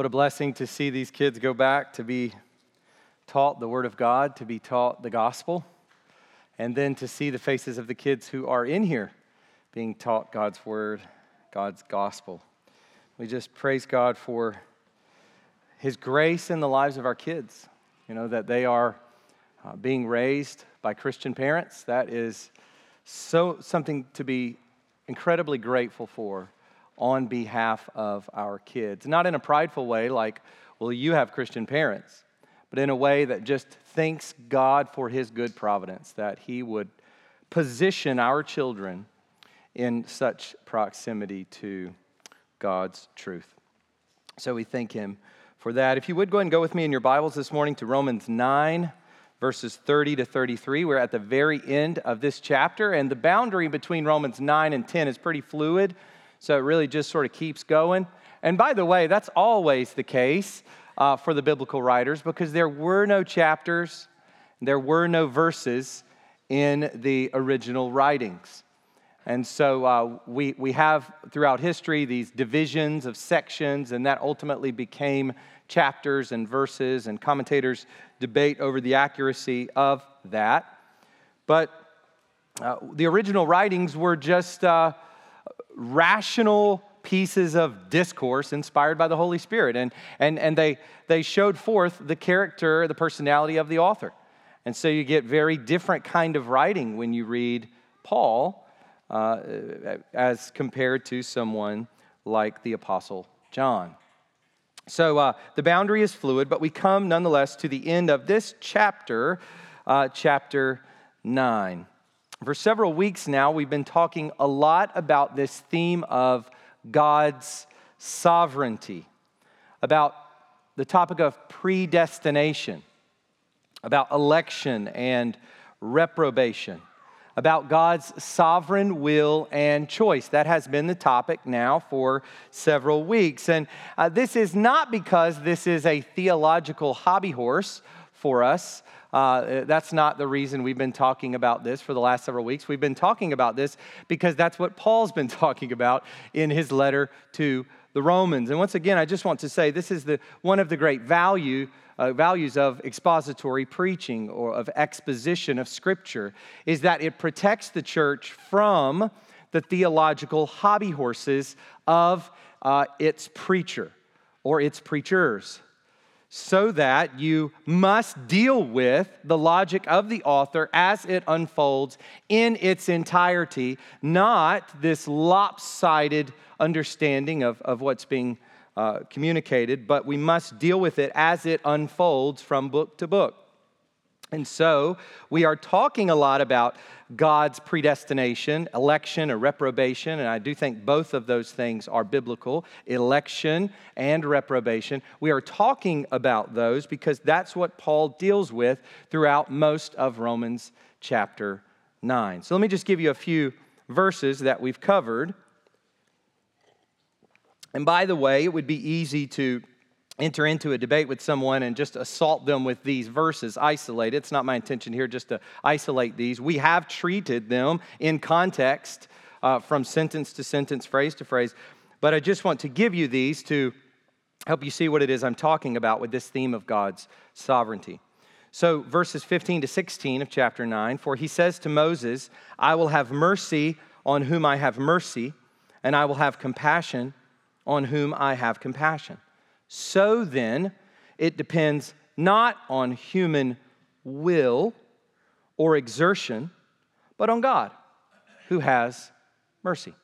What a blessing to see these kids go back to be taught the Word of God, to be taught the gospel, and then to see the faces of the kids who are in here being taught God's Word, God's gospel. We just praise God for His grace in the lives of our kids. You know, that they are uh, being raised by Christian parents. That is so something to be incredibly grateful for on behalf of our kids. Not in a prideful way, like, well, you have Christian parents, but in a way that just thanks God for his good providence, that he would position our children in such proximity to God's truth. So we thank him for that. If you would go and go with me in your Bibles this morning to Romans 9, verses 30 to 33. We're at the very end of this chapter, and the boundary between Romans 9 and 10 is pretty fluid. So it really just sort of keeps going. And by the way, that's always the case uh, for the biblical writers because there were no chapters, there were no verses in the original writings. And so uh, we, we have throughout history these divisions of sections, and that ultimately became chapters and verses, and commentators debate over the accuracy of that. But uh, the original writings were just uh, rational pieces of discourse inspired by the Holy Spirit. And, and, and they, they showed forth the character, the personality of the author. And so you get very different kind of writing when you read Paul uh, as compared to someone like the Apostle John. So uh, the boundary is fluid, but we come nonetheless to the end of this chapter, uh, chapter 9. For several weeks now, we've been talking a lot about this theme of God's sovereignty, about the topic of predestination, about election and reprobation, about God's sovereign will and choice. That has been the topic now for several weeks. And uh, this is not because this is a theological hobby horse for us. Uh, that's not the reason we've been talking about this for the last several weeks. We've been talking about this because that's what Paul's been talking about in his letter to the Romans. And once again, I just want to say this is the, one of the great value, uh, values of expository preaching or of exposition of Scripture is that it protects the church from the theological hobby horses of uh, its preacher or its preachers so that you must deal with the logic of the author as it unfolds in its entirety, not this lopsided understanding of, of what's being uh, communicated, but we must deal with it as it unfolds from book to book. And so we are talking a lot about God's predestination, election or reprobation, and I do think both of those things are biblical election and reprobation. We are talking about those because that's what Paul deals with throughout most of Romans chapter 9. So let me just give you a few verses that we've covered. And by the way, it would be easy to enter into a debate with someone and just assault them with these verses isolated. It's not my intention here just to isolate these. We have treated them in context uh, from sentence to sentence, phrase to phrase. But I just want to give you these to help you see what it is I'm talking about with this theme of God's sovereignty. So, verses 15 to 16 of chapter 9 For he says to Moses, I will have mercy on whom I have mercy, and I will have compassion on whom I have compassion. So then, it depends not on human will or exertion, but on God who has mercy.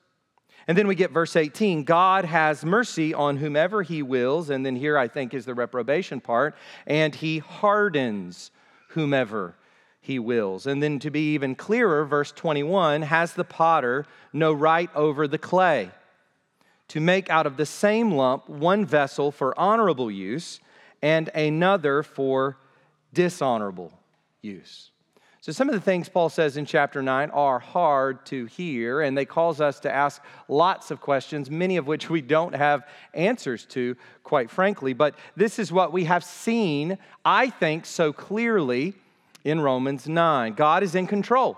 And then we get verse 18 God has mercy on whomever he wills. And then here I think is the reprobation part. And he hardens whomever he wills. And then to be even clearer, verse 21 has the potter no right over the clay to make out of the same lump one vessel for honorable use and another for dishonorable use. So, some of the things Paul says in chapter 9 are hard to hear, and they cause us to ask lots of questions, many of which we don't have answers to, quite frankly. But this is what we have seen, I think, so clearly in Romans 9. God is in control,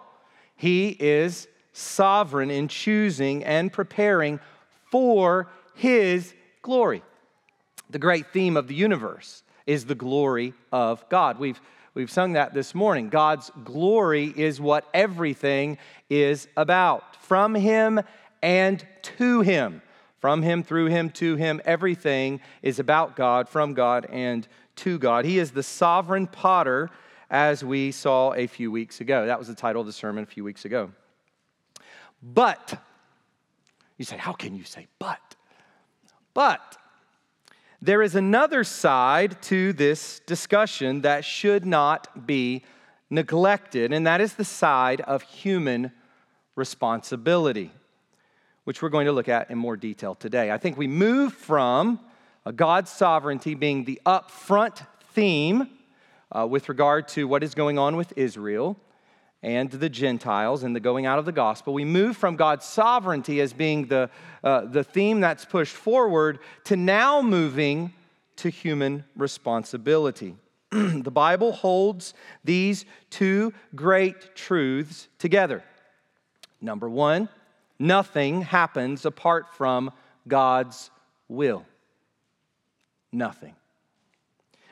He is sovereign in choosing and preparing for his glory. The great theme of the universe is the glory of God. We've, we've sung that this morning. God's glory is what everything is about. From Him and to Him. From Him, through Him, to Him, everything is about God, from God, and to God. He is the sovereign potter, as we saw a few weeks ago. That was the title of the sermon a few weeks ago. But, you say, how can you say but? But, there is another side to this discussion that should not be neglected, and that is the side of human responsibility, which we're going to look at in more detail today. I think we move from God's sovereignty being the upfront theme uh, with regard to what is going on with Israel and the Gentiles and the going out of the gospel. We move from God's sovereignty as being the, uh, the theme that's pushed forward to now moving to human responsibility. the Bible holds these two great truths together. Number one, nothing happens apart from God's will. Nothing.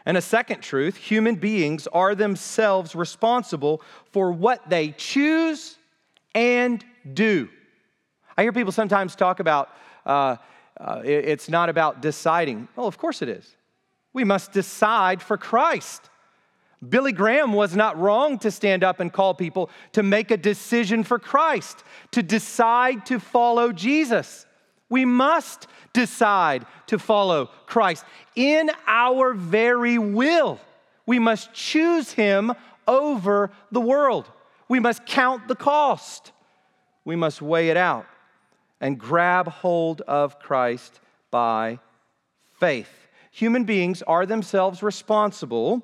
And a second truth human beings are themselves responsible for what they choose and do. I hear people sometimes talk about uh, uh, it's not about deciding. Well, of course it is. We must decide for Christ. Billy Graham was not wrong to stand up and call people to make a decision for Christ, to decide to follow Jesus. We must decide to follow Christ. In our very will, we must choose Him over the world. We must count the cost. We must weigh it out and grab hold of Christ by faith. Human beings are themselves responsible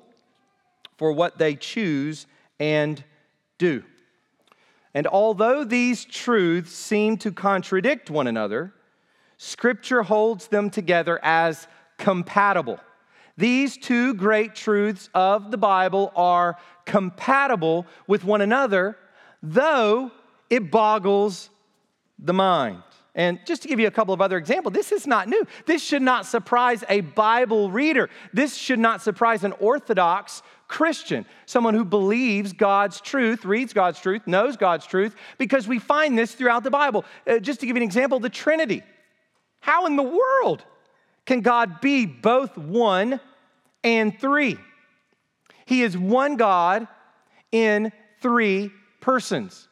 for what they choose and do. And although these truths seem to contradict one another, Scripture holds them together as compatible. These two great truths of the Bible are compatible with one another, though it boggles the mind. And just to give you a couple of other examples, this is not new. This should not surprise a Bible reader. This should not surprise an Orthodox Christian, someone who believes God's truth, reads God's truth, knows God's truth, because we find this throughout the Bible. Uh, just to give you an example, the Trinity. How in the world can God be both one and three? He is one God in three persons.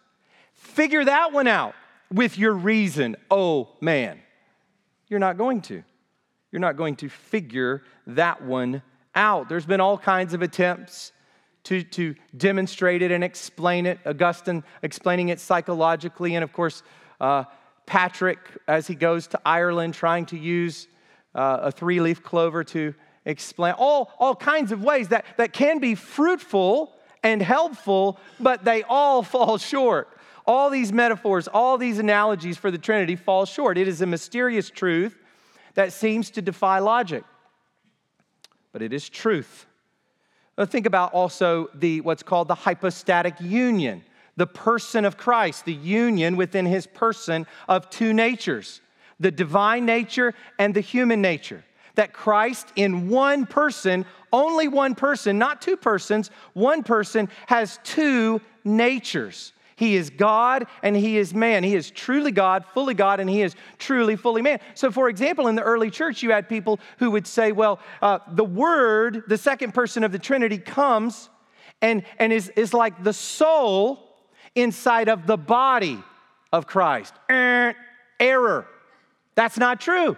Figure that one out with your reason, oh man. You're not going to. You're not going to figure that one out. There's been all kinds of attempts to, to demonstrate it and explain it. Augustine explaining it psychologically, and of course, uh, Patrick as he goes to Ireland trying to use uh, a three leaf clover to explain all, all kinds of ways that, that can be fruitful and helpful, but they all fall short. All these metaphors, all these analogies for the Trinity fall short. It is a mysterious truth that seems to defy logic, but it is truth. think about also the what's called the hypostatic union the person of Christ, the union within his person of two natures the divine nature and the human nature. That Christ, in one person, only one person, not two persons, one person has two natures. He is God and he is man. He is truly God, fully God, and he is truly, fully man. So, for example, in the early church, you had people who would say, well, uh, the Word, the second person of the Trinity, comes and, and is, is like the soul inside of the body of Christ. Er, error. That's not true.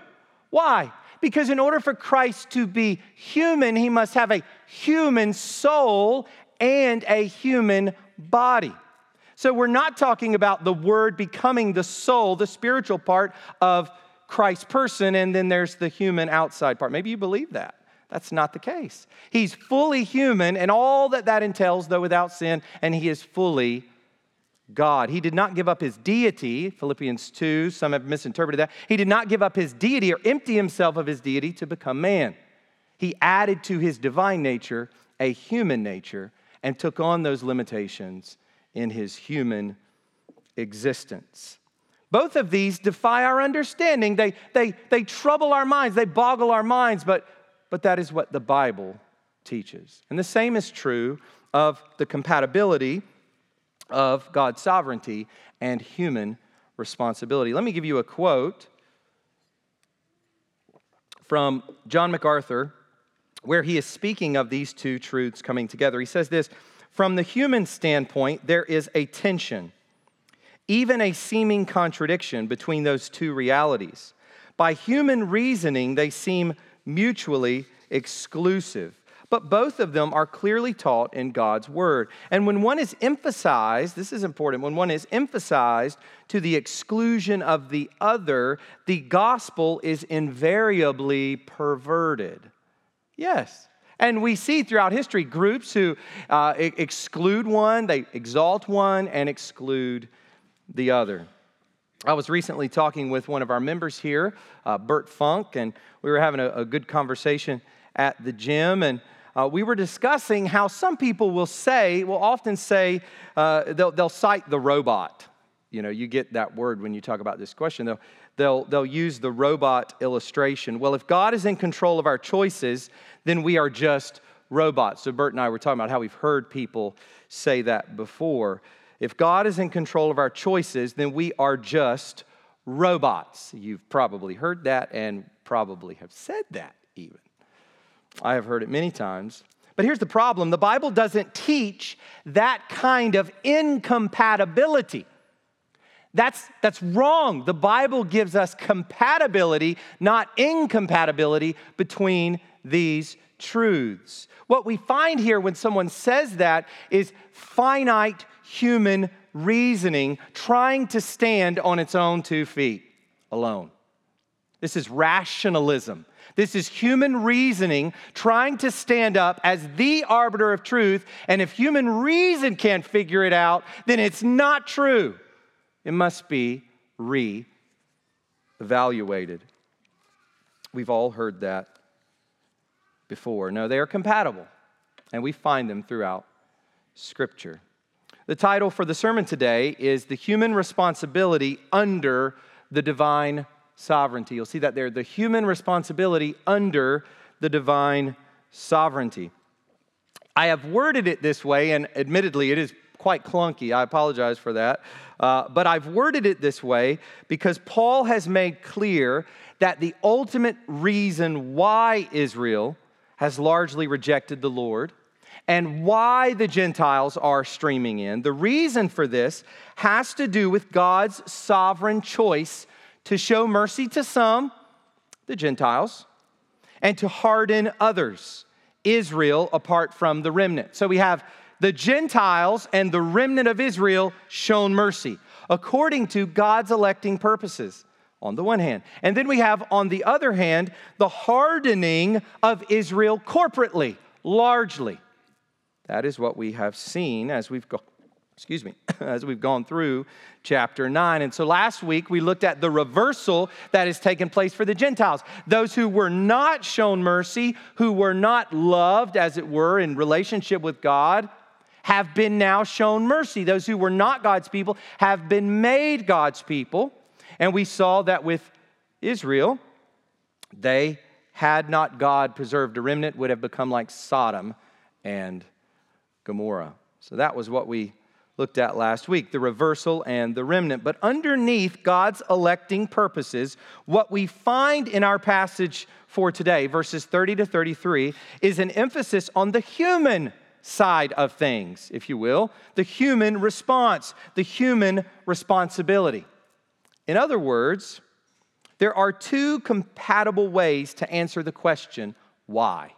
Why? Because in order for Christ to be human, he must have a human soul and a human body. So we're not talking about the word becoming the soul, the spiritual part of Christ's person, and then there's the human outside part. Maybe you believe that. That's not the case. He's fully human and all that that entails, though without sin, and he is fully God. He did not give up his deity, Philippians 2, some have misinterpreted that. He did not give up his deity or empty himself of his deity to become man. He added to his divine nature a human nature and took on those limitations in his human existence. Both of these defy our understanding. They, they, they trouble our minds, they boggle our minds, but, but that is what the Bible teaches. And the same is true of the compatibility of God's sovereignty and human responsibility. Let me give you a quote from John MacArthur, where he is speaking of these two truths coming together. He says this From the human standpoint, there is a tension, even a seeming contradiction between those two realities. By human reasoning, they seem mutually exclusive but both of them are clearly taught in God's word. And when one is emphasized, this is important, when one is emphasized to the exclusion of the other, the gospel is invariably perverted. Yes. And we see throughout history groups who uh, exclude one, they exalt one, and exclude the other. I was recently talking with one of our members here, uh, Bert Funk, and we were having a, a good conversation at the gym. And uh, we were discussing how some people will say, will often say, uh, they'll, they'll cite the robot. You know, you get that word when you talk about this question. They'll, they'll, they'll use the robot illustration. Well, if God is in control of our choices, then we are just robots. So, Bert and I were talking about how we've heard people say that before. If God is in control of our choices, then we are just robots. You've probably heard that and probably have said that even. I have heard it many times. But here's the problem the Bible doesn't teach that kind of incompatibility. That's, that's wrong. The Bible gives us compatibility, not incompatibility, between these truths. What we find here when someone says that is finite human reasoning trying to stand on its own two feet alone. This is rationalism. This is human reasoning trying to stand up as the arbiter of truth. And if human reason can't figure it out, then it's not true. It must be re evaluated. We've all heard that before. No, they are compatible, and we find them throughout Scripture. The title for the sermon today is The Human Responsibility Under the Divine sovereignty. You'll see that there, the human responsibility under the divine sovereignty. I have worded it this way, and admittedly, it is quite clunky. I apologize for that. Uh, but I've worded it this way because Paul has made clear that the ultimate reason why Israel has largely rejected the Lord and why the Gentiles are streaming in, the reason for this has to do with God's sovereign choice to show mercy to some, the Gentiles, and to harden others, Israel apart from the remnant. So we have the Gentiles and the remnant of Israel shown mercy according to God's electing purposes on the one hand. And then we have on the other hand the hardening of Israel corporately, largely. That is what we have seen as we've gone excuse me, as we've gone through chapter 9. And so last week we looked at the reversal that has taken place for the Gentiles. Those who were not shown mercy, who were not loved, as it were, in relationship with God, have been now shown mercy. Those who were not God's people have been made God's people. And we saw that with Israel, they had not God preserved a remnant, would have become like Sodom and Gomorrah. So that was what we looked at last week the reversal and the remnant. But underneath God's electing purposes, what we find in our passage for today, verses 30 to 33, is an emphasis on the human side of things, if you will, the human response, the human responsibility. In other words, there are two compatible ways to answer the question, why?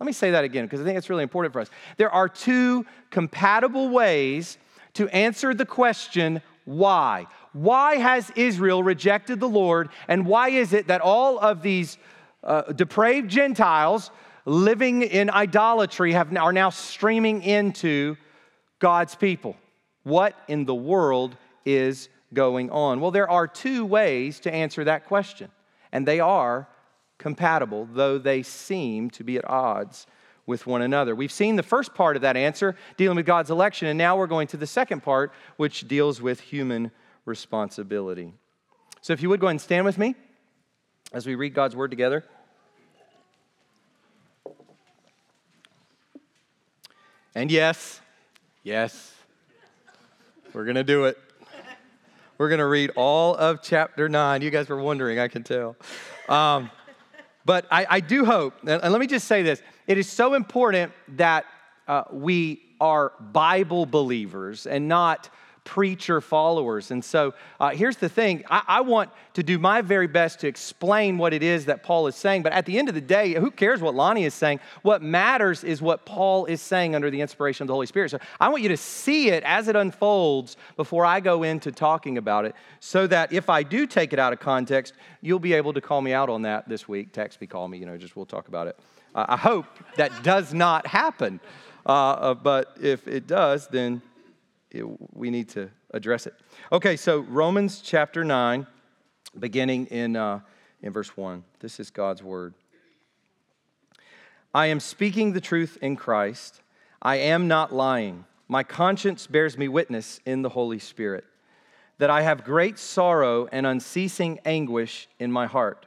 Let me say that again because I think it's really important for us. There are two compatible ways to answer the question, why? Why has Israel rejected the Lord? And why is it that all of these uh, depraved Gentiles living in idolatry have, are now streaming into God's people? What in the world is going on? Well, there are two ways to answer that question, and they are compatible, though they seem to be at odds with one another. We've seen the first part of that answer dealing with God's election, and now we're going to the second part, which deals with human responsibility. So if you would go and stand with me as we read God's word together. And yes, yes, we're going to do it. We're going to read all of chapter 9. You guys were wondering, I can tell. Um, but I, I, do hope, and let me just say this it is so important that uh, we are Bible believers and not preacher followers. And so uh, here's the thing I, I, want to do my very best to explain what it is that Paul is saying. But at the end of the day, who cares what Lonnie is saying? What matters is what Paul is saying under the inspiration of the Holy Spirit. So I want you to see it as it unfolds before I go into talking about it, so that if I do take it out of context, you'll be able to call me out on that this week. Text me, call me, you know, just we'll talk about it. Uh, I hope that does not happen. Uh, uh but if it does, then it, we need to address it. Okay, so Romans chapter 9, beginning in, uh, in verse 1. This is God's word. I am speaking the truth in Christ. I am not lying. My conscience bears me witness in the Holy Spirit that I have great sorrow and unceasing anguish in my heart.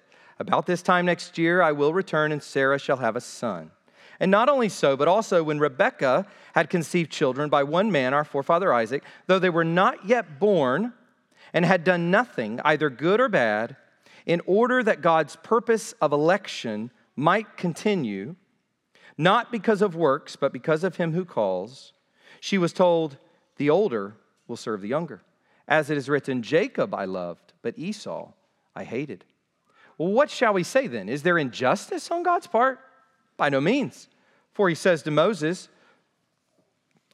About this time next year I will return, and Sarah shall have a son. And not only so, but also when Rebekah had conceived children by one man, our forefather Isaac, though they were not yet born and had done nothing, either good or bad, in order that God's purpose of election might continue, not because of works, but because of him who calls, she was told, The older will serve the younger. As it is written, Jacob I loved, but Esau I hated. What shall we say then? Is there injustice on God's part? By no means. For he says to Moses,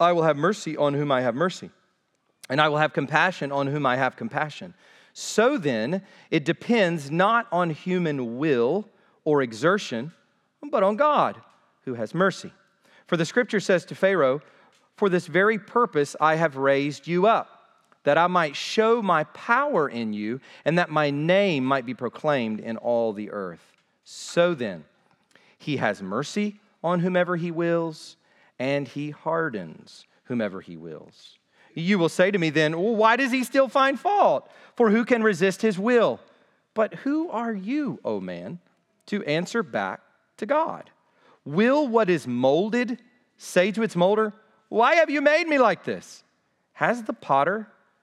I will have mercy on whom I have mercy, and I will have compassion on whom I have compassion. So then, it depends not on human will or exertion, but on God who has mercy. For the scripture says to Pharaoh, For this very purpose I have raised you up, that I might show my power in you, and that my name might be proclaimed in all the earth. So then, he has mercy on whomever he wills, and he hardens whomever he wills. You will say to me then, well, why does he still find fault? For who can resist his will? But who are you, O man, to answer back to God? Will what is molded say to its molder, Why have you made me like this? Has the potter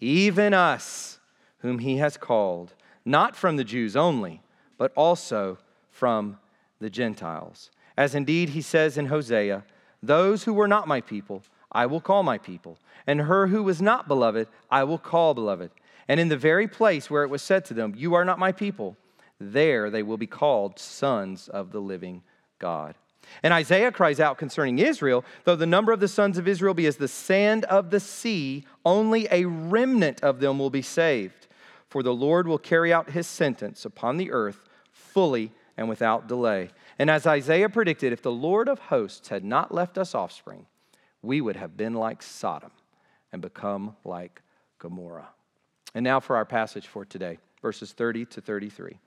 Even us, whom he has called, not from the Jews only, but also from the Gentiles. As indeed he says in Hosea, Those who were not my people, I will call my people, and her who was not beloved, I will call beloved. And in the very place where it was said to them, You are not my people, there they will be called sons of the living God. And Isaiah cries out concerning Israel, though the number of the sons of Israel be as the sand of the sea, only a remnant of them will be saved. For the Lord will carry out his sentence upon the earth fully and without delay. And as Isaiah predicted, if the Lord of hosts had not left us offspring, we would have been like Sodom and become like Gomorrah. And now for our passage for today, verses 30 to 33.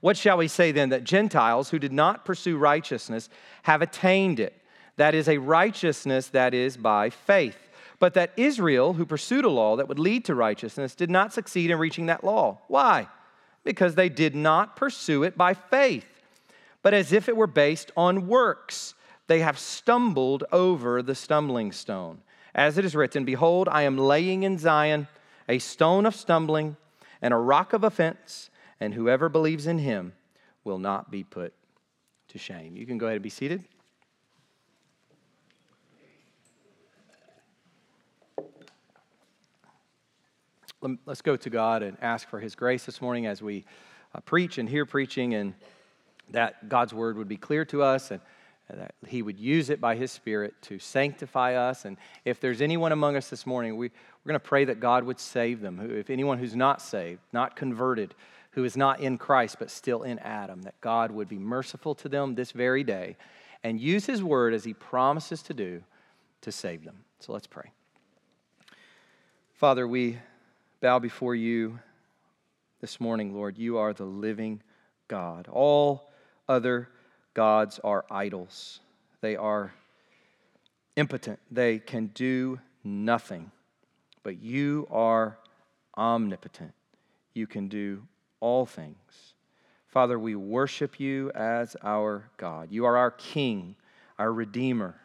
What shall we say then? That Gentiles who did not pursue righteousness have attained it. That is a righteousness that is by faith. But that Israel, who pursued a law that would lead to righteousness, did not succeed in reaching that law. Why? Because they did not pursue it by faith, but as if it were based on works. They have stumbled over the stumbling stone. As it is written, Behold, I am laying in Zion a stone of stumbling and a rock of offense and whoever believes in him will not be put to shame. You can go ahead and be seated. Let's go to God and ask for His grace this morning as we uh, preach and hear preaching, and that God's word would be clear to us and that He would use it by His Spirit to sanctify us. And if there's anyone among us this morning, we, we're going to pray that God would save them. If anyone who's not saved, not converted, who is not in Christ but still in Adam, that God would be merciful to them this very day and use his word as he promises to do to save them. So let's pray. Father, we bow before you this morning, Lord. You are the living God. All other gods are idols, they are impotent, they can do nothing. But you are omnipotent. You can do all things. Father, we worship you as our God. You are our King, our Redeemer.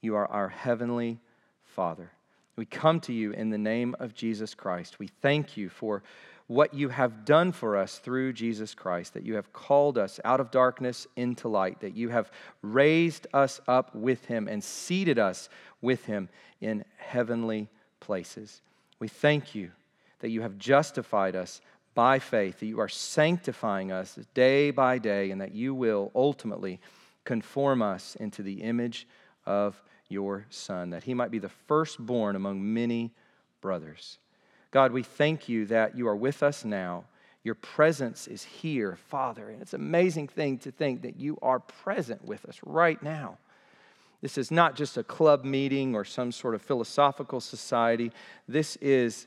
You are our Heavenly Father. We come to you in the name of Jesus Christ. We thank you for what you have done for us through Jesus Christ, that you have called us out of darkness into light, that you have raised us up with him and seated us with him in heavenly places. We thank you that you have justified us by faith, that you are sanctifying us day by day, and that you will ultimately conform us into the image of your Son, that he might be the firstborn among many brothers. God, we thank you that you are with us now. Your presence is here, Father. And it's an amazing thing to think that you are present with us right now. This is not just a club meeting or some sort of philosophical society. This is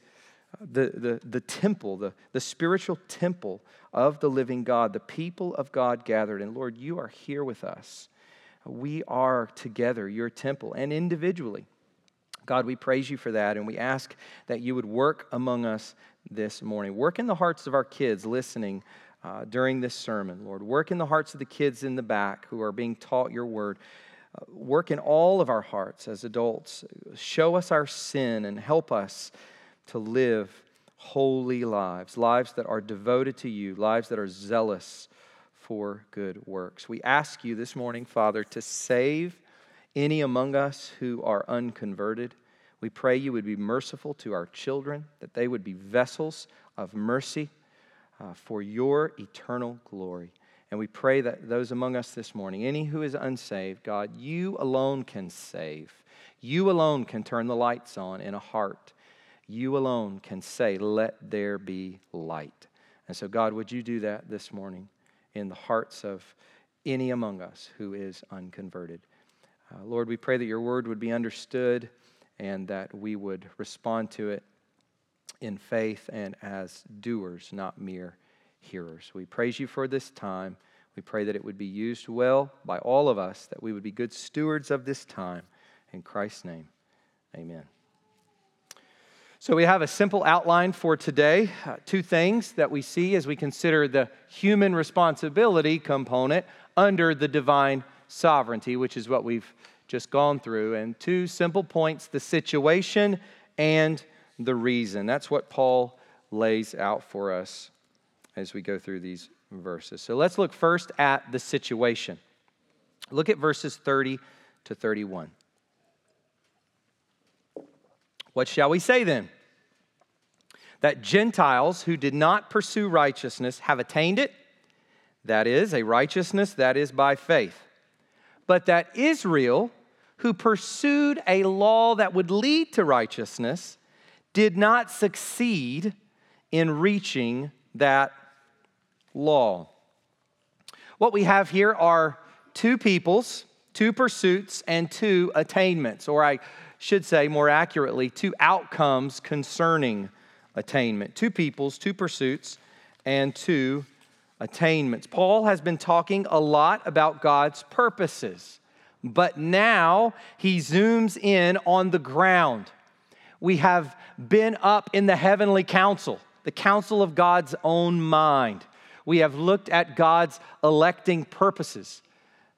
the, the, the temple, the, the spiritual temple of the living God, the people of God gathered. And Lord, you are here with us. We are together, your temple, and individually. God, we praise you for that, and we ask that you would work among us this morning. Work in the hearts of our kids listening uh, during this sermon, Lord. Work in the hearts of the kids in the back who are being taught your word. Uh, work in all of our hearts as adults. Show us our sin and help us to live holy lives, lives that are devoted to you, lives that are zealous for good works. We ask you this morning, Father, to save any among us who are unconverted. We pray you would be merciful to our children, that they would be vessels of mercy uh, for your eternal glory. And we pray that those among us this morning, any who is unsaved, God, you alone can save. You alone can turn the lights on in a heart you alone can say, Let there be light. And so, God, would you do that this morning in the hearts of any among us who is unconverted? Uh, Lord, we pray that your word would be understood and that we would respond to it in faith and as doers, not mere hearers. We praise you for this time. We pray that it would be used well by all of us, that we would be good stewards of this time. In Christ's name, amen. So, we have a simple outline for today. Uh, two things that we see as we consider the human responsibility component under the divine sovereignty, which is what we've just gone through. And two simple points the situation and the reason. That's what Paul lays out for us as we go through these verses. So, let's look first at the situation. Look at verses 30 to 31. What shall we say then? That Gentiles who did not pursue righteousness have attained it, that is, a righteousness that is by faith. But that Israel, who pursued a law that would lead to righteousness, did not succeed in reaching that law. What we have here are two peoples, two pursuits, and two attainments, or I should say more accurately, two outcomes concerning attainment. Two peoples, two pursuits, and two attainments. Paul has been talking a lot about God's purposes, but now he zooms in on the ground. We have been up in the heavenly council, the council of God's own mind. We have looked at God's electing purposes.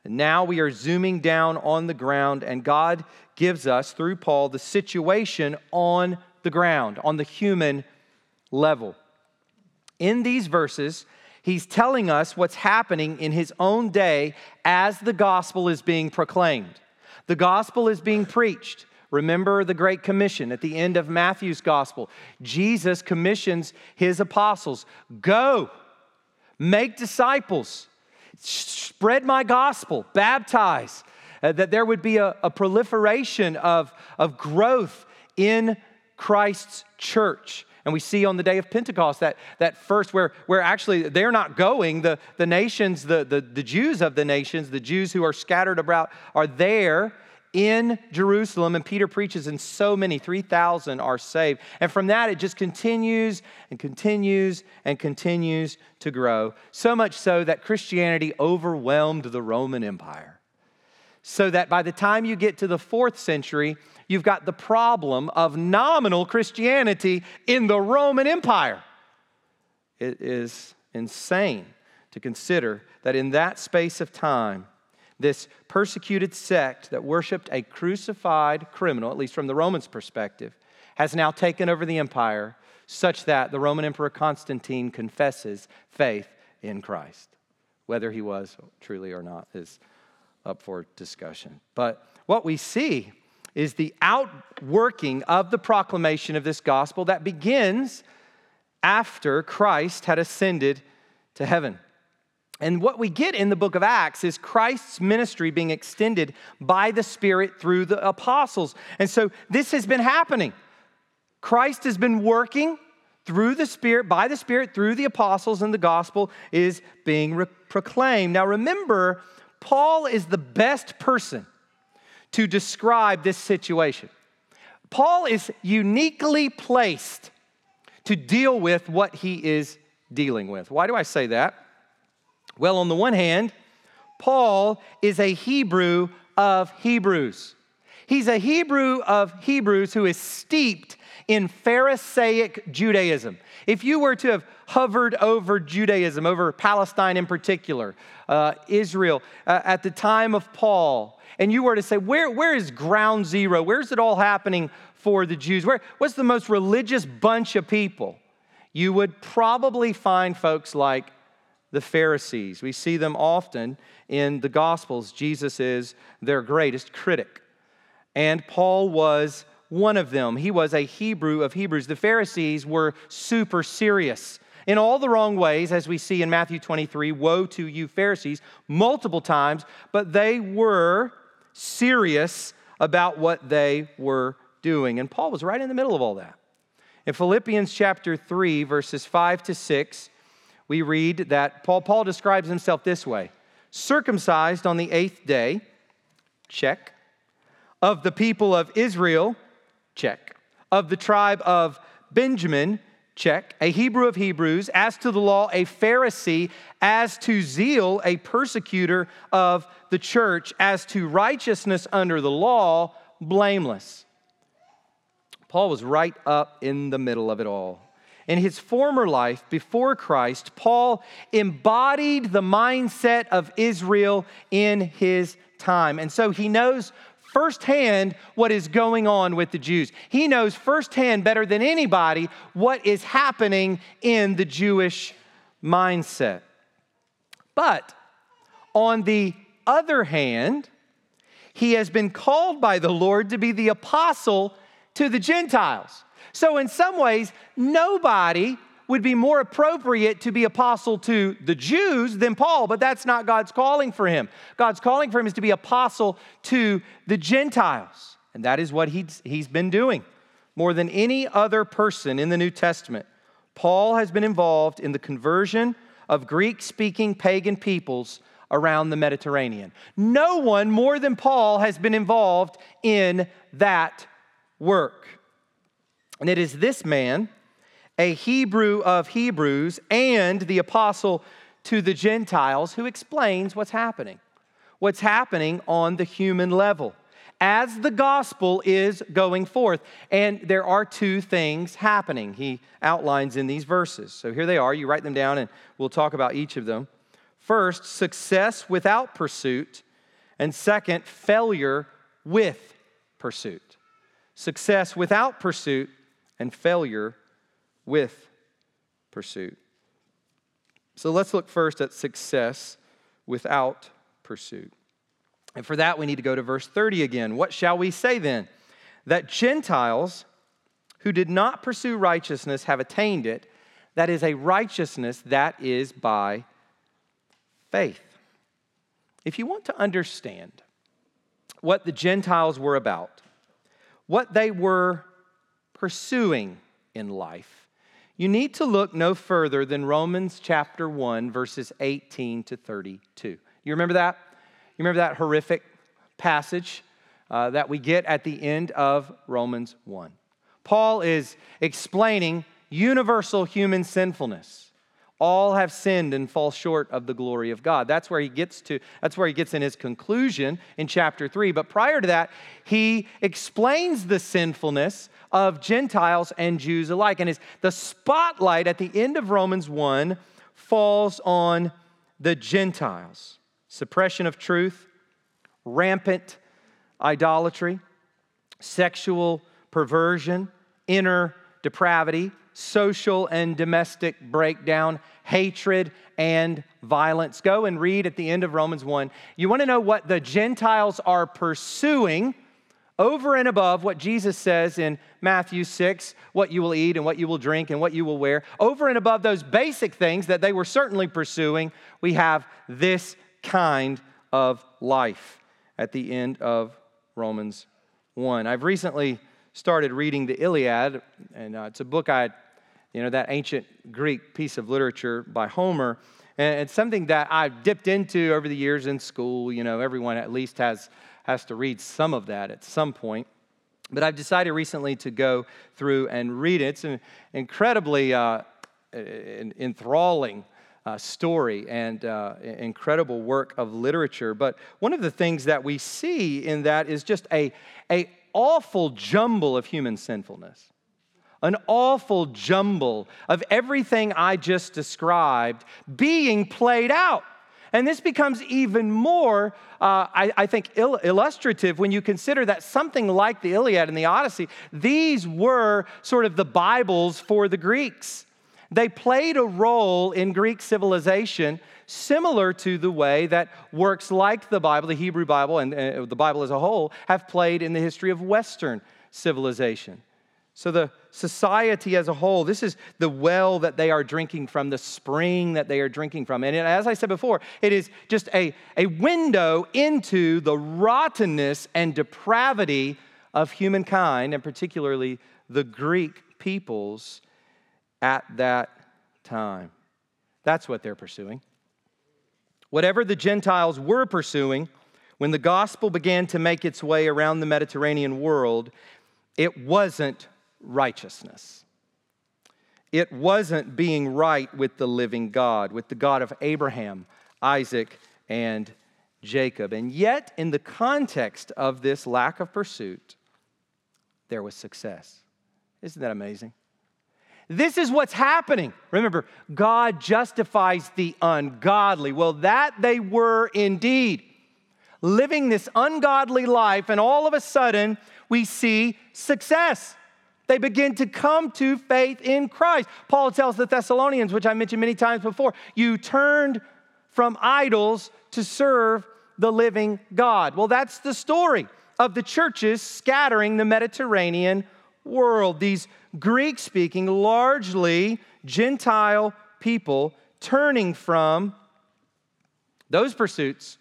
Now we are zooming down on the ground, and God gives us, through Paul, the situation on the ground, on the human level. In these verses, he's telling us what's happening in his own day as the gospel is being proclaimed. The gospel is being preached. Remember the Great Commission at the end of Matthew's gospel. Jesus commissions his apostles go, make disciples, spread my gospel, baptize, uh, that there would be a, a proliferation of, of growth in Christ's church. And we see on the day of Pentecost that, that first, where, where actually they're not going, the, the nations, the, the, the Jews of the nations, the Jews who are scattered about, are there in Jerusalem, and Peter preaches, and so many, 3,000 are saved. And from that, it just continues and continues and continues to grow. So much so that Christianity overwhelmed the Roman Empire. So that by the time you get to the fourth century, you've got the problem of nominal Christianity in the Roman Empire. It is insane to consider that in that space of time, this persecuted sect that worshiped a crucified criminal, at least from the Romans' perspective, has now taken over the empire such that the Roman Emperor Constantine confesses faith in Christ. Whether he was truly or not is up for discussion. But what we see is the outworking of the proclamation of this gospel that begins after Christ had ascended to heaven. And what we get in the book of Acts is Christ's ministry being extended by the Spirit through the apostles. And so this has been happening. Christ has been working through the Spirit, by the Spirit, through the apostles, and the gospel is being re- proclaimed. Now remember, Paul is the best person to describe this situation. Paul is uniquely placed to deal with what he is dealing with. Why do I say that? Well, on the one hand, Paul is a Hebrew of Hebrews. He's a Hebrew of Hebrews who is steeped in Pharisaic Judaism. If you were to have hovered over Judaism, over Palestine in particular, uh, Israel, uh, at the time of Paul, and you were to say, where, where is ground zero? Where's it all happening for the Jews? Where, what's the most religious bunch of people? You would probably find folks like the Pharisees. We see them often in the Gospels. Jesus is their greatest critic. And Paul was one of them. He was a Hebrew of Hebrews. The Pharisees were super serious in all the wrong ways, as we see in Matthew 23 Woe to you, Pharisees, multiple times, but they were serious about what they were doing. And Paul was right in the middle of all that. In Philippians chapter 3, verses 5 to 6, we read that Paul, Paul describes himself this way circumcised on the eighth day, check, of the people of Israel, check, of the tribe of Benjamin, check, a Hebrew of Hebrews, as to the law, a Pharisee, as to zeal, a persecutor of the church, as to righteousness under the law, blameless. Paul was right up in the middle of it all. In his former life before Christ, Paul embodied the mindset of Israel in his time. And so he knows firsthand what is going on with the Jews. He knows firsthand, better than anybody, what is happening in the Jewish mindset. But on the other hand, he has been called by the Lord to be the apostle to the Gentiles. So, in some ways, nobody would be more appropriate to be apostle to the Jews than Paul, but that's not God's calling for him. God's calling for him is to be apostle to the Gentiles. And that is what he's, he's been doing more than any other person in the New Testament. Paul has been involved in the conversion of Greek speaking pagan peoples around the Mediterranean. No one more than Paul has been involved in that work. And it is this man, a Hebrew of Hebrews and the apostle to the Gentiles who explains what's happening, what's happening on the human level as the gospel is going forth. And there are two things happening, he outlines in these verses. So here they are. You write them down and we'll talk about each of them. First, success without pursuit. And second, failure with pursuit. Success without pursuit and failure with pursuit. So let's look first at success without pursuit. And for that, we need to go to verse 30 again. What shall we say then? That Gentiles who did not pursue righteousness have attained it. That is a righteousness that is by faith. If you want to understand what the Gentiles were about, what they were pursuing in life, you need to look no further than Romans chapter 1, verses 18 to 32. You remember that? You remember that horrific passage uh, that we get at the end of Romans 1? Paul is explaining universal human sinfulness. All have sinned and fall short of the glory of God. That's where he gets to, that's where he gets in his conclusion in chapter 3. But prior to that, he explains the sinfulness of Gentiles and Jews alike. And his, the spotlight at the end of Romans 1 falls on the Gentiles suppression of truth, rampant idolatry, sexual perversion, inner depravity, social and domestic breakdown, hatred and violence. Go and read at the end of Romans 1. You want to know what the Gentiles are pursuing over and above what Jesus says in Matthew 6 what you will eat and what you will drink and what you will wear. Over and above those basic things that they were certainly pursuing, we have this kind of life at the end of Romans 1. I've recently started reading the Iliad, and uh, it's a book I, you know, that ancient Greek piece of literature by Homer. And it's something that I've dipped into over the years in school. You know, everyone at least has, has to read some of that at some point. But I've decided recently to go through and read it. It's an incredibly uh, enthralling uh, story and uh, incredible work of literature. But one of the things that we see in that is just a, a awful jumble of human sinfulness. An awful jumble of everything I just described being played out. And this becomes even more, uh, I, I, think, il- illustrative when you consider that something like the Iliad and the Odyssey, these were sort of the Bibles for the Greeks. They played a role in Greek civilization similar to the way that works like the Bible, the Hebrew Bible, and uh, the Bible as a whole have played in the history of Western civilization. So, the society as a whole, this is the well that they are drinking from, the spring that they are drinking from. And as I said before, it is just a, a window into the rottenness and depravity of humankind, and particularly the Greek peoples at that time. That's what they're pursuing. Whatever the Gentiles were pursuing, when the gospel began to make its way around the Mediterranean world, it wasn't righteousness. It wasn't being right with the living God, with the God of Abraham, Isaac, and Jacob. And yet, in the context of this lack of pursuit, there was success. Isn't that amazing? This is what's happening. Remember, God justifies the ungodly. Well, that they were indeed. Living this ungodly life, and all of a sudden, we see success. They begin to come to faith in Christ. Paul tells the Thessalonians, which I mentioned many times before, you turned from idols to serve the living God. Well, that's the story of the churches scattering the Mediterranean world. These Greek speaking, largely Gentile people turning from those pursuits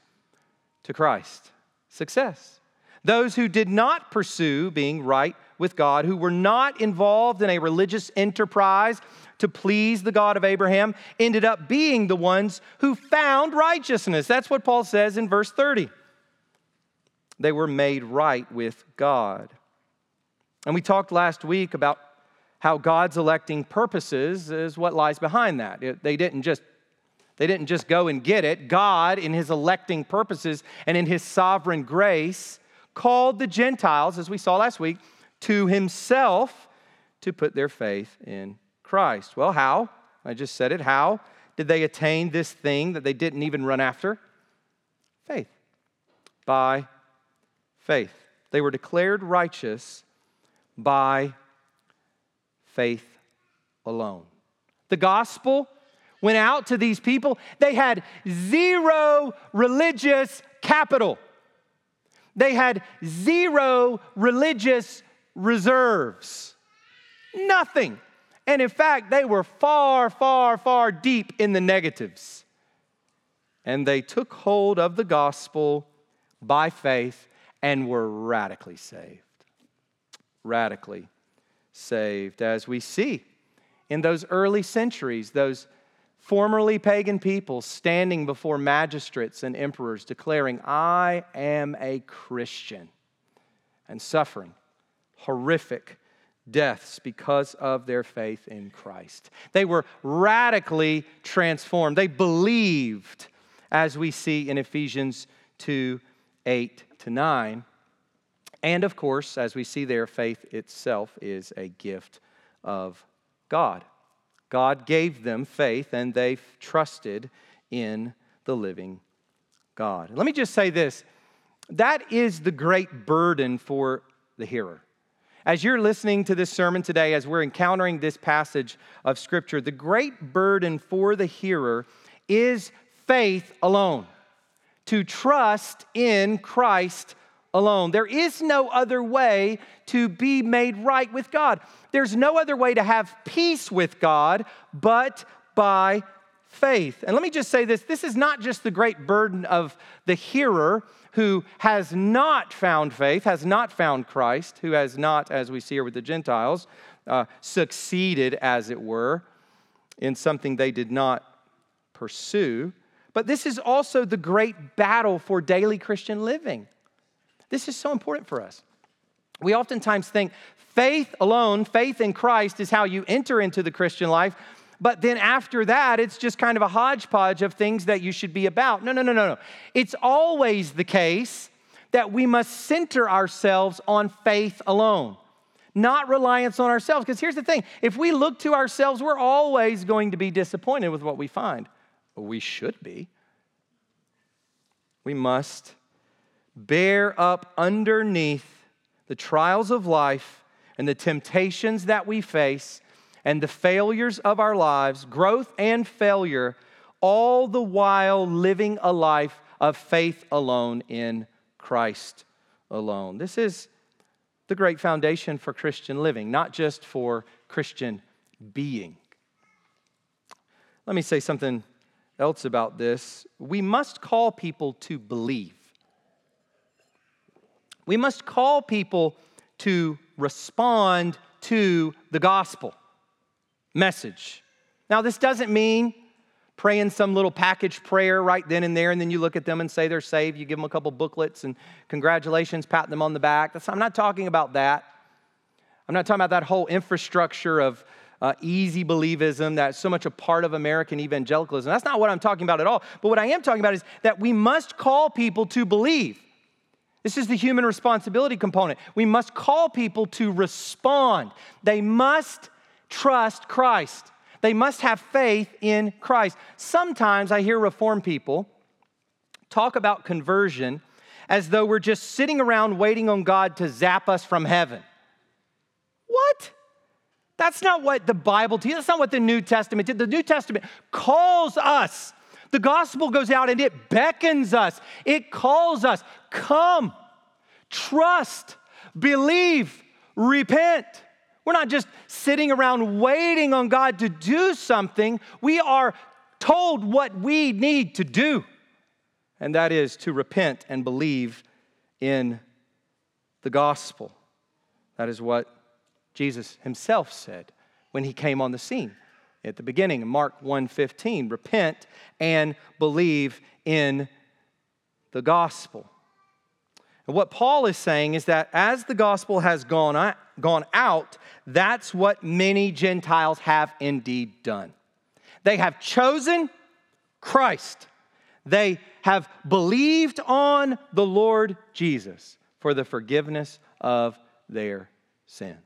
to Christ. Success. Those who did not pursue being right with God, who were not involved in a religious enterprise to please the God of Abraham, ended up being the ones who found righteousness. That's what Paul says in verse 30. They were made right with God. And we talked last week about how God's electing purposes is what lies behind that. They didn't just They didn't just go and get it. God, in his electing purposes and in his sovereign grace, called the Gentiles, as we saw last week, to himself to put their faith in Christ. Well, how? I just said it. How did they attain this thing that they didn't even run after? Faith. By faith. They were declared righteous by faith alone. The gospel went out to these people. They had zero religious capital, they had zero religious reserves. Nothing. And in fact, they were far, far, far deep in the negatives. And they took hold of the gospel by faith and were radically saved. Radically saved, as we see in those early centuries, those formerly pagan people standing before magistrates and emperors declaring, I am a Christian, and suffering horrific deaths because of their faith in Christ. They were radically transformed. They believed, as we see in Ephesians 2 8 to 9. And of course, as we see there, faith itself is a gift of God. God gave them faith and they trusted in the living God. Let me just say this that is the great burden for the hearer. As you're listening to this sermon today, as we're encountering this passage of Scripture, the great burden for the hearer is faith alone, to trust in Christ alone. There is no other way to be made right with God. There's no other way to have peace with God but by faith. And let me just say this this is not just the great burden of the hearer who has not found faith, has not found Christ, who has not, as we see here with the Gentiles, uh, succeeded, as it were, in something they did not pursue. But this is also the great battle for daily Christian living. This is so important for us. We oftentimes think faith alone, faith in Christ, is how you enter into the Christian life. But then after that, it's just kind of a hodgepodge of things that you should be about. No, no, no, no, no. It's always the case that we must center ourselves on faith alone, not reliance on ourselves. Because here's the thing if we look to ourselves, we're always going to be disappointed with what we find. We should be. We must bear up underneath the trials of life and the temptations that we face and the failures of our lives, growth and failure, all the while living a life of faith alone in Christ alone. This is the great foundation for Christian living, not just for Christian being. Let me say something else about this. We must call people to believe. We must call people to respond to the gospel message. Now, this doesn't mean praying some little package prayer right then and there, and then you look at them and say they're saved. You give them a couple booklets and congratulations, pat them on the back. That's, I'm not talking about that. I'm not talking about that whole infrastructure of uh, easy believism that's so much a part of American evangelicalism. That's not what I'm talking about at all. But what I am talking about is that we must call people to believe. This is the human responsibility component. We must call people to respond. They must trust Christ. They must have faith in Christ. Sometimes I hear reform people talk about conversion as though we're just sitting around waiting on God to zap us from heaven. What? That's not what the Bible teaches. That's not what the New Testament did. The New Testament calls us. The gospel goes out and it beckons us. It calls us. Come, trust, believe, repent. We're not just sitting around waiting on God to do something. We are told what we need to do, and that is to repent and believe in the gospel. That is what Jesus himself said when he came on the scene at the beginning Mark 1:15 repent and believe in the gospel. And what Paul is saying is that as the gospel has gone, gone out, that's what many Gentiles have indeed done. They have chosen Christ. They have believed on the Lord Jesus for the forgiveness of their sins.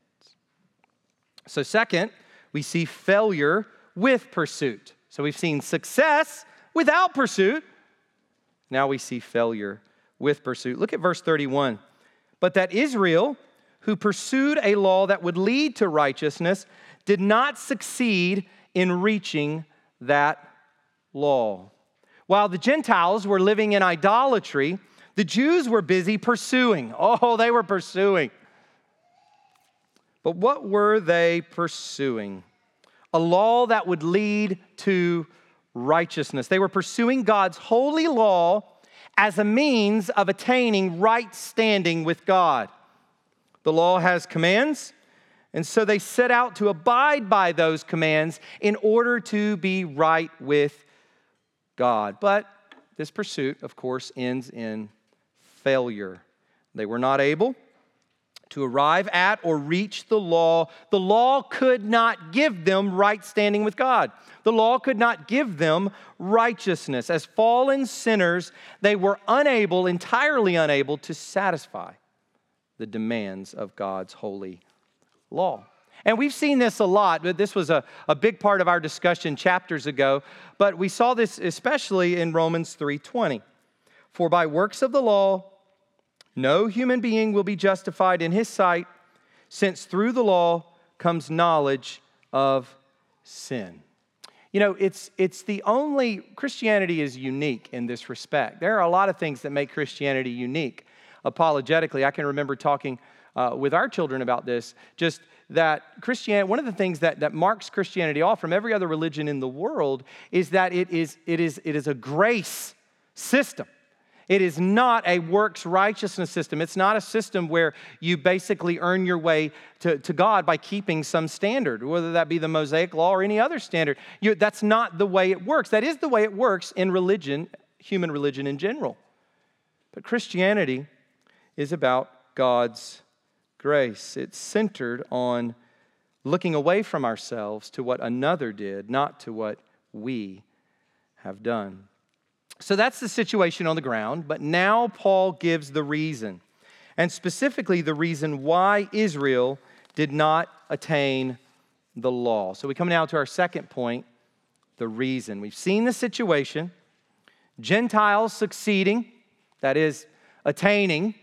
So, second, we see failure with pursuit. So, we've seen success without pursuit. Now we see failure with pursuit. Look at verse 31. But that Israel, who pursued a law that would lead to righteousness, did not succeed in reaching that law. While the Gentiles were living in idolatry, the Jews were busy pursuing. Oh, they were pursuing. But what were they pursuing? A law that would lead to righteousness. They were pursuing God's holy law as a means of attaining right standing with God. The law has commands, and so they set out to abide by those commands in order to be right with God. But this pursuit, of course, ends in failure. They were not able to arrive at or reach the law. The law could not give them right standing with God. The law could not give them righteousness. As fallen sinners, they were unable, entirely unable, to satisfy the demands of God's holy law. And we've seen this a lot, but this was a, a big part of our discussion chapters ago. But we saw this especially in Romans 3:20. For by works of the law, no human being will be justified in his sight, since through the law comes knowledge of sin. You know, it's, it's the only, Christianity is unique in this respect. There are a lot of things that make Christianity unique. Apologetically, I can remember talking uh, with our children about this, just that Christianity, one of the things that, that marks Christianity off from every other religion in the world is that it is, it is, it is a grace system. It is not a works righteousness system. It's not a system where you basically earn your way to, to God by keeping some standard, whether that be the Mosaic law or any other standard. You, that's not the way it works. That is the way it works in religion, human religion in general. But Christianity is about God's grace. It's centered on looking away from ourselves to what another did, not to what we have done. So that's the situation on the ground, but now Paul gives the reason, and specifically the reason why Israel did not attain the law. So we come now to our second point the reason. We've seen the situation Gentiles succeeding, that is, attaining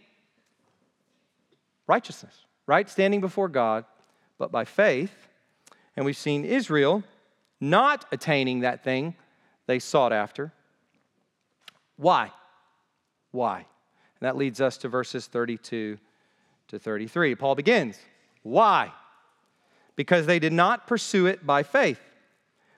righteousness, right? Standing before God, but by faith. And we've seen Israel not attaining that thing they sought after why? Why? And that leads us to verses 32 to 33. Paul begins, Why? Because they did not pursue it by faith,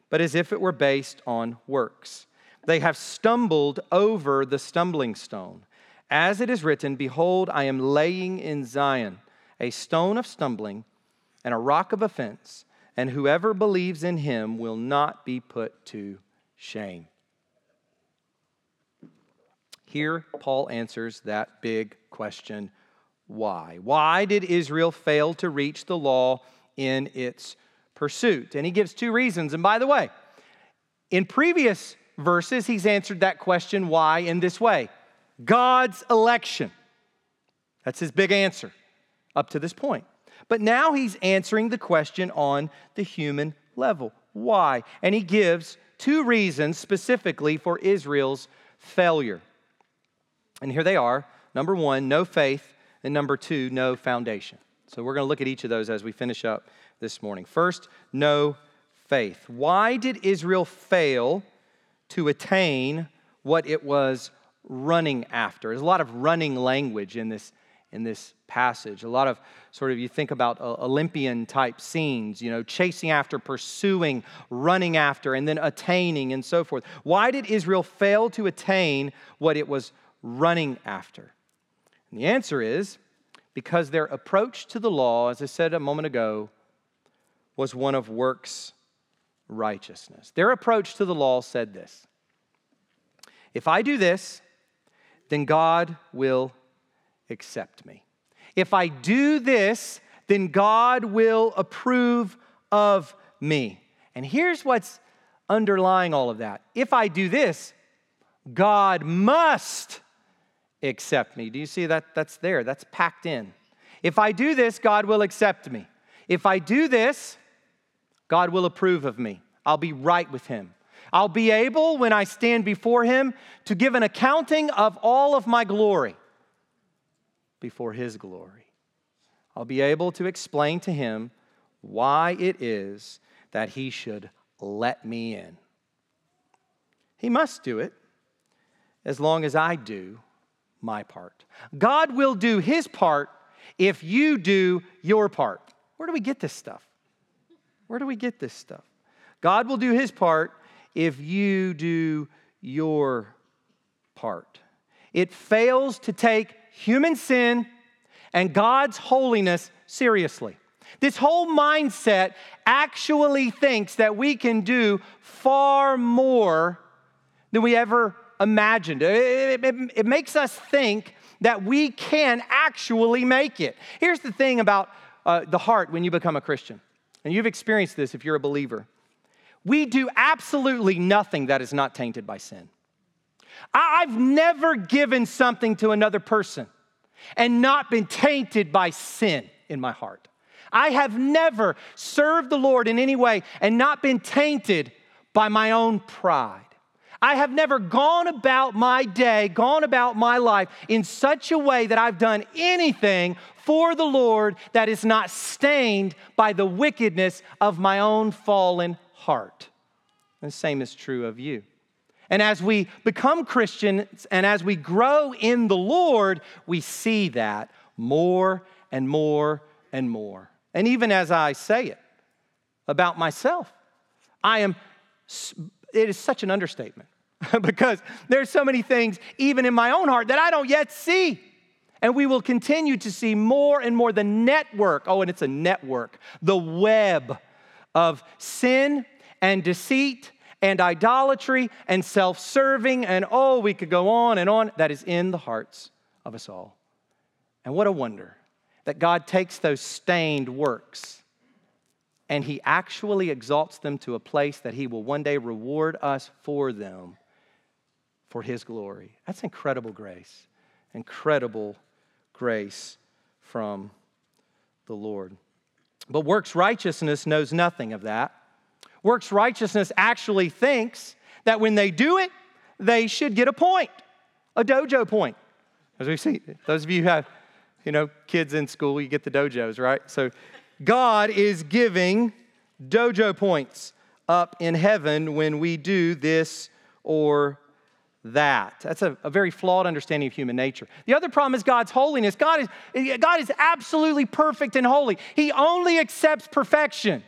but as if it were based on works. They have stumbled over the stumbling stone. As it is written, Behold, I am laying in Zion a stone of stumbling and a rock of offense, and whoever believes in him will not be put to shame. Here, Paul answers that big question why? Why did Israel fail to reach the law in its pursuit? And he gives two reasons. And by the way, in previous verses, he's answered that question why in this way God's election. That's his big answer up to this point. But now he's answering the question on the human level. Why? And he gives two reasons specifically for Israel's failure. And here they are number one, no faith, and number two, no foundation. So we're going to look at each of those as we finish up this morning. First, no faith. Why did Israel fail to attain what it was running after? There's a lot of running language in this, in this passage. A lot of sort of, you think about uh, Olympian type scenes, you know, chasing after, pursuing, running after, and then attaining and so forth. Why did Israel fail to attain what it was running after? And the answer is because their approach to the law, as I said a moment ago, was one of works righteousness. Their approach to the law said this If I do this, then God will accept me. If I do this, then God will approve of me. And here's what's underlying all of that. If I do this, God must accept me. Do you see that? That's there, that's packed in. If I do this, God will accept me. If I do this, God will approve of me. I'll be right with Him. I'll be able, when I stand before Him, to give an accounting of all of my glory before His glory. I'll be able to explain to Him why it is that He should let me in. He must do it as long as I do my part. God will do His part if you do your part. Where do we get this stuff? Where do we get this stuff? God will do his part if you do your part. It fails to take human sin and God's holiness seriously. This whole mindset actually thinks that we can do far more than we ever imagined. It, it, it, makes us think that we can actually make it. Here's the thing about uh, the heart when you become a Christian, and you've experienced this if you're a believer. We do absolutely nothing that is not tainted by sin. I've never given something to another person and not been tainted by sin in my heart. I have never served the Lord in any way and not been tainted by my own pride. I have never gone about my day, gone about my life in such a way that I've done anything for the Lord that is not stained by the wickedness of my own fallen heart. And the same is true of you. And as we become Christians and as we grow in the Lord, we see that more and more and more. And even as I say it about myself, I am, it is such an understatement because there's so many things, even in my own heart, that I don't yet see. And we will continue to see more and more the network, oh, and it's a network, the web of sin and deceit and idolatry and self serving, and oh, we could go on and on, that is in the hearts of us all. And what a wonder that God takes those stained works and He actually exalts them to a place that He will one day reward us for them for His glory. That's incredible grace. Incredible grace from the Lord. But works righteousness knows nothing of that. Works righteousness actually thinks that when they do it, they should get a point, a dojo point. As we see, those of you who have, you know, kids in school, you get the dojos, right? So God is giving dojo points up in heaven when we do this or that. That's a, a, very flawed understanding of human nature. The other problem is God's holiness. God is, God is absolutely perfect and holy. He only accepts perfection,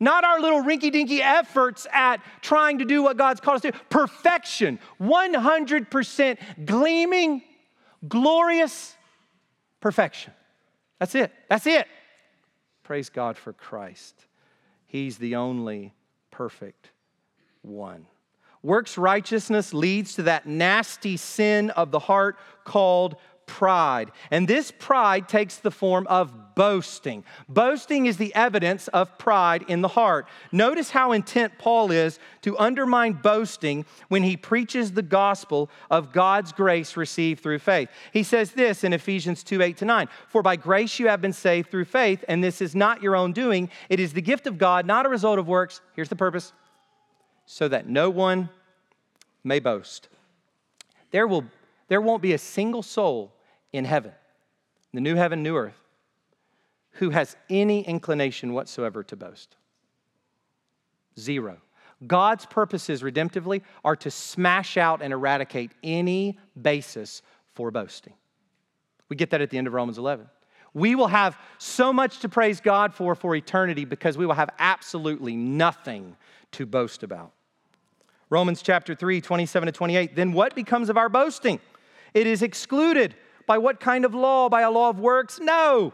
not our little rinky dinky efforts at trying to do what God's called us to do. Perfection, 100% gleaming, glorious perfection. That's it. That's it. Praise God for Christ. He's the only perfect one. Works righteousness leads to that nasty sin of the heart called pride. And this pride takes the form of boasting. Boasting is the evidence of pride in the heart. Notice how intent Paul is to undermine boasting when he preaches the gospel of God's grace received through faith. He says this in Ephesians 2 8 to 9 For by grace you have been saved through faith, and this is not your own doing, it is the gift of God, not a result of works. Here's the purpose so that no one may boast. There, will, there won't be a single soul in heaven, the new heaven, new earth, who has any inclination whatsoever to boast. Zero. God's purposes redemptively are to smash out and eradicate any basis for boasting. We get that at the end of Romans 11. We will have so much to praise God for for eternity because we will have absolutely nothing to boast about. Romans chapter 3, 27 to 28. Then what becomes of our boasting? It is excluded. By what kind of law? By a law of works? No,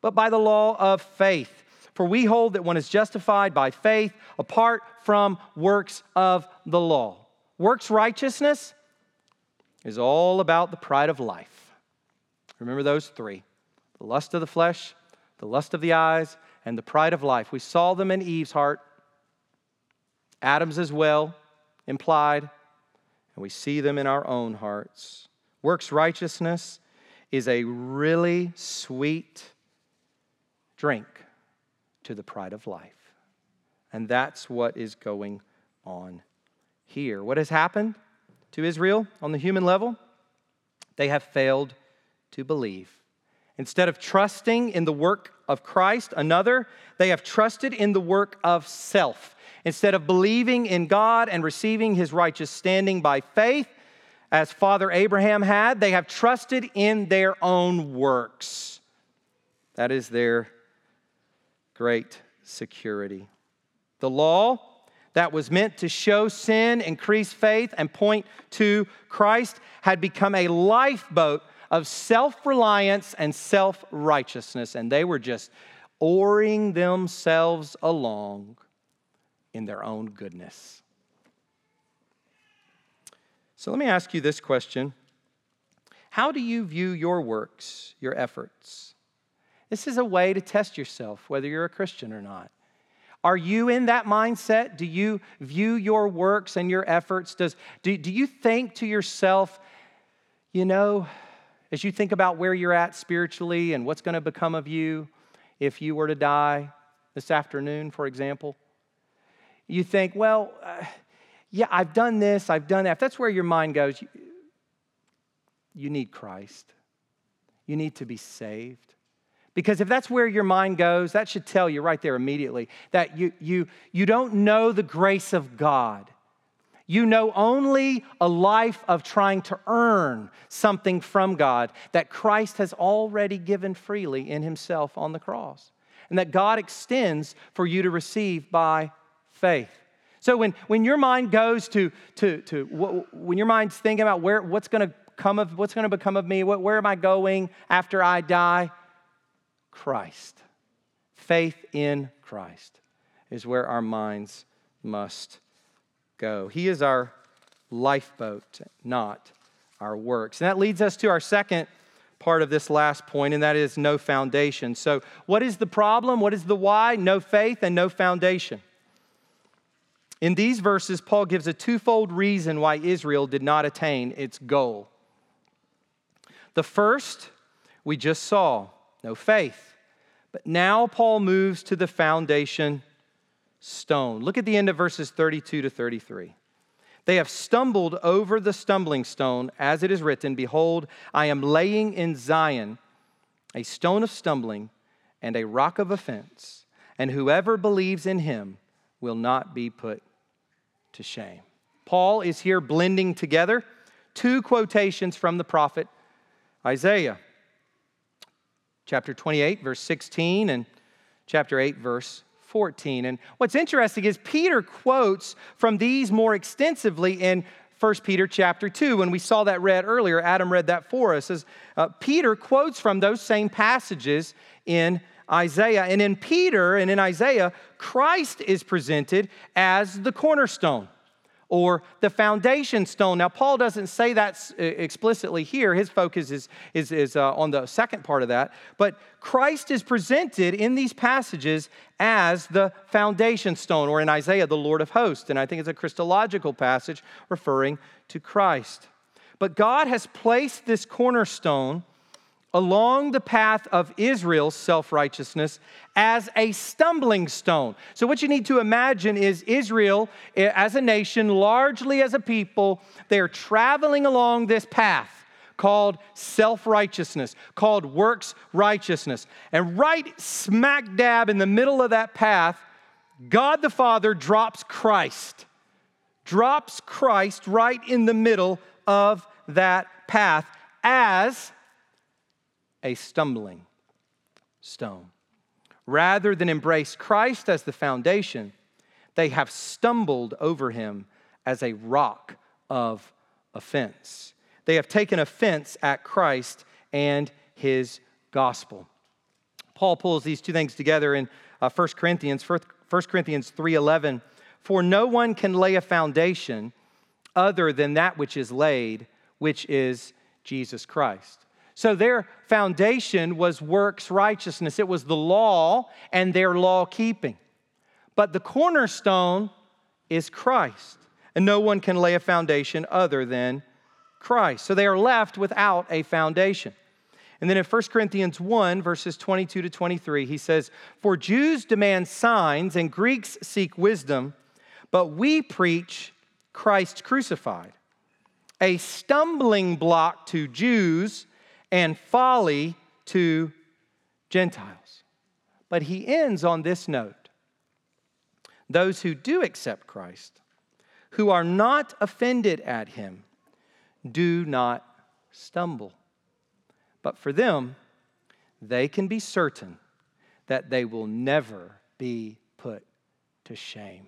but by the law of faith. For we hold that one is justified by faith apart from works of the law. Works righteousness is all about the pride of life. Remember those three the lust of the flesh, the lust of the eyes, and the pride of life. We saw them in Eve's heart Adam's as well, implied, and we see them in our own hearts. Works righteousness is a really sweet drink to the pride of life. And that's what is going on here. What has happened to Israel on the human level? They have failed to believe. Instead of trusting in the work of Christ, another, they have trusted in the work of self. Instead of believing in God and receiving his righteous standing by faith, as Father Abraham had, they have trusted in their own works. That is their great security. The law that was meant to show sin, increase faith, and point to Christ had become a lifeboat of self reliance and self righteousness, and they were just oaring themselves along in their own goodness. So let me ask you this question How do you view your works, your efforts? This is a way to test yourself whether you're a Christian or not. Are you in that mindset? Do you view your works and your efforts? Does, do, do you think to yourself, you know, as you think about where you're at spiritually and what's going to become of you if you were to die this afternoon, for example, you think, well, uh, yeah, I've done this, I've done that. If that's where your mind goes, you, you need Christ. You need to be saved. Because if that's where your mind goes, that should tell you right there immediately that you, you, you don't know the grace of God. You know only a life of trying to earn something from God that Christ has already given freely in Himself on the cross, and that God extends for you to receive by faith. So when, when your mind goes to, to, to when your mind's thinking about where, what's going to come of, what's going to become of me, what, where am I going after I die? Christ. Faith in Christ is where our minds must go. He is our lifeboat, not our works. And that leads us to our second part of this last point, and that is no foundation. So, what is the problem? What is the why? No faith and no foundation. In these verses, Paul gives a twofold reason why Israel did not attain its goal. The first, we just saw no faith. But now Paul moves to the foundation stone. Look at the end of verses 32 to 33. They have stumbled over the stumbling stone, as it is written Behold, I am laying in Zion a stone of stumbling and a rock of offense, and whoever believes in him will not be put to shame. Paul is here blending together two quotations from the prophet Isaiah. Chapter 28, verse 16, and chapter 8, verse 14. And what's interesting is Peter quotes from these more extensively in 1 Peter chapter 2. When we saw that read earlier, Adam read that for us. As, uh, Peter quotes from those same passages in Isaiah. And in Peter and in Isaiah, Christ is presented as the cornerstone or the foundation stone. Now, Paul doesn't say that explicitly here. His focus is, is, is uh, on the second part of that. But Christ is presented in these passages as the foundation stone, or in Isaiah, the Lord of hosts. And I think it's a Christological passage referring to Christ. But God has placed this cornerstone along the path of Israel's self righteousness as a stumbling stone. So, what you need to imagine is Israel eh, as a nation, largely as a people, they are traveling along this path called self righteousness, called works righteousness. And right smack dab in the middle of that path, God the Father drops Christ, drops Christ right in the middle of that path as a stumbling stone. Rather than embrace Christ as the foundation, they have stumbled over him as a rock of offense. They have taken offense at Christ and his gospel. Paul pulls these two things together in uh, 1 Corinthians, 1 Corinthians 3:11, "For no one can lay a foundation other than that which is laid, which is Jesus Christ." So their foundation was works righteousness, it was the law and their law keeping. But the cornerstone is Christ, and no one can lay a foundation other than Christ. So they are left without a foundation. And then in 1 Corinthians 1, verses 22 to 23, he says, For Jews demand signs and Greeks seek wisdom, but we preach Christ crucified, a stumbling block to Jews and folly to Gentiles. But he ends on this note those who do accept Christ, who are not offended at him, do not stumble. But for them, they can be certain that they will never be put to shame.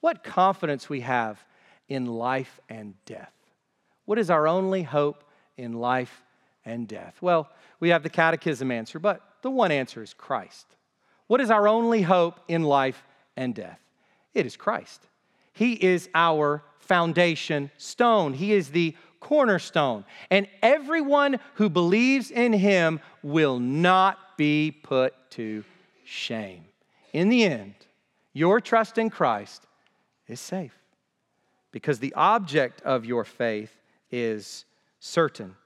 What confidence we have in life and death. What is our only hope in life and death? Well, we have the catechism answer, but the one answer is Christ. What is our only hope in life and death? It is Christ. He is our foundation stone, He is the cornerstone. And everyone who believes in Him will not be put to shame. In the end, your trust in Christ is safe because the object of your faith is certain.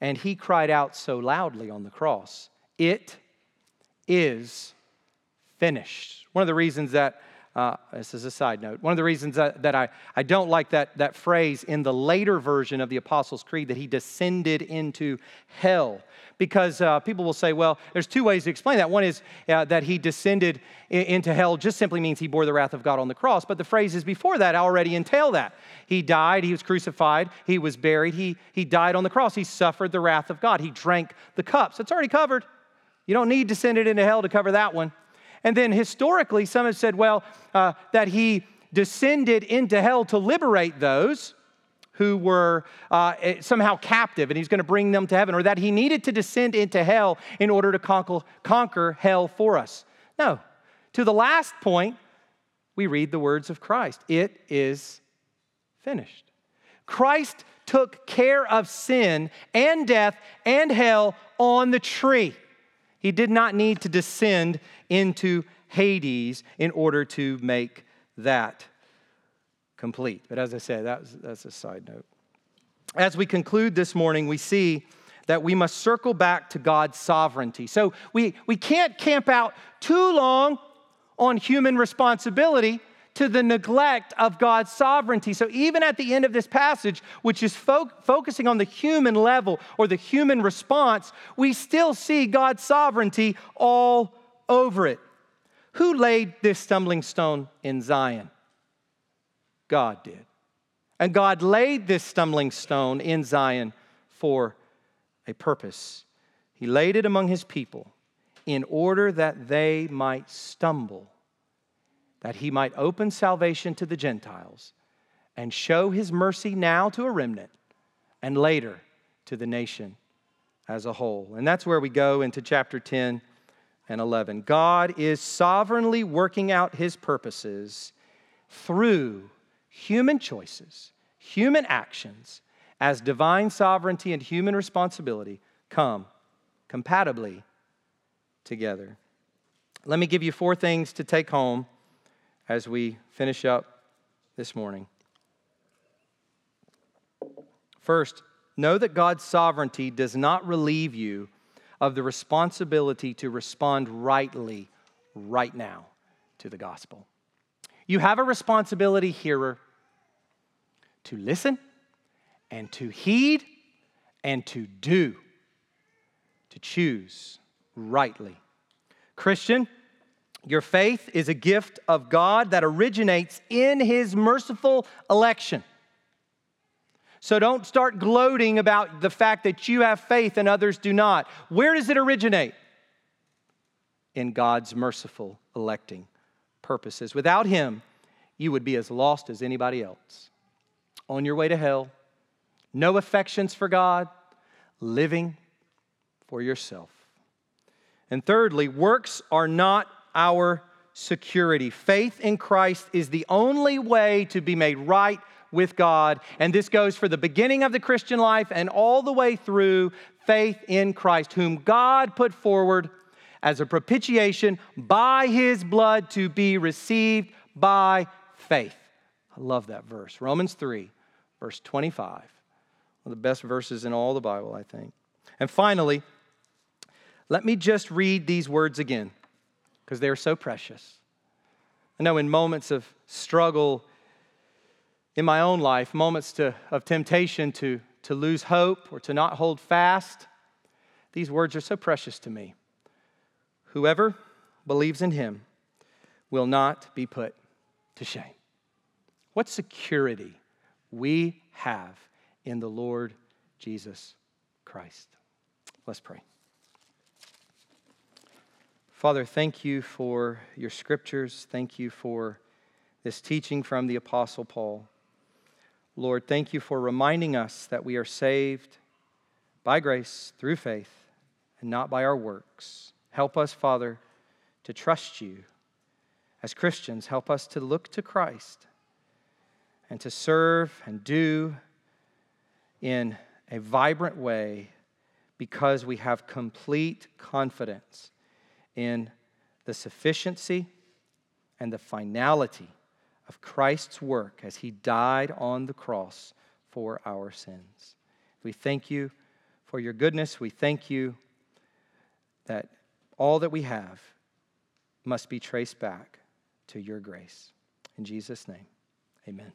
And he cried out so loudly on the cross, It is finished. One of the reasons that uh, this is a side note. One of the reasons that, that I, I don't like that, that phrase in the later version of the Apostles' Creed that he descended into hell. Because uh, people will say, well, there's two ways to explain that. One is uh, that he descended into hell just simply means he bore the wrath of God on the cross. But the phrases before that already entail that. He died, he was crucified, he was buried, he, he died on the cross, he suffered the wrath of God, he drank the cups. It's already covered. You don't need descended into hell to cover that one. And then historically, some have said, well, uh, that he descended into hell to liberate those who were uh, eh, somehow captive and he's going to bring them to heaven, or that he needed to descend into hell in order to conquer, conquer hell for us. No. To the last point, we read the words of Christ it is finished. Christ took care of sin and death and hell on the tree. He did not need to descend into Hades in order to make that complete. But as I said, that's, that's a side note. As we conclude this morning, we see that we must circle back to God's sovereignty. So we, we can't camp out too long on human responsibility to the neglect of God's sovereignty. So, even at the end of this passage, which is fo- focusing on the human level or the human response, we still see God's sovereignty all over it. Who laid this stumbling stone in Zion? God did. And God laid this stumbling stone in Zion for a purpose. He laid it among his people in order that they might stumble, that he might open salvation to the Gentiles and show his mercy now to a remnant and later to the nation as a whole. And that's where we go into chapter 10 and 11. God is sovereignly working out his purposes through human choices, human actions, as divine sovereignty and human responsibility come compatibly together. Let me give you four things to take home as we finish up this morning. First, know that God's sovereignty does not relieve you of the responsibility to respond rightly right now to the gospel. You have a responsibility, hearer, to listen and to heed and to do, to choose rightly. Christian, your faith is a gift of God that originates in His merciful election. So don't start gloating about the fact that you have faith and others do not. Where does it originate? In God's merciful electing purposes. Without Him, you would be as lost as anybody else. On your way to hell, no affections for God, living for yourself. And thirdly, works are not our security. Faith in Christ is the only way to be made right with God. And this goes for the beginning of the Christian life and all the way through faith in Christ, whom God put forward as a propitiation by his blood to be received by faith. I love that verse. Romans 3, verse 25. One of the best verses in all the Bible, I think. And finally, let me just read these words again because they are so precious. I know in moments of struggle in my own life, moments to, of temptation to, to lose hope or to not hold fast, these words are so precious to me. Whoever believes in him will not be put to shame. What security we have in the Lord Jesus Christ. Let's pray. Father, thank you for your scriptures. Thank you for this teaching from the Apostle Paul. Lord, thank you for reminding us that we are saved by grace through faith and not by our works. Help us, Father, to trust you. As Christians, help us to look to Christ and to serve and do in a vibrant way because we have complete confidence in the sufficiency and the finality of Christ's work as he died on the cross for our sins. We thank you for your goodness. We thank you that all that we have must be traced back to your grace. In Jesus' name, amen.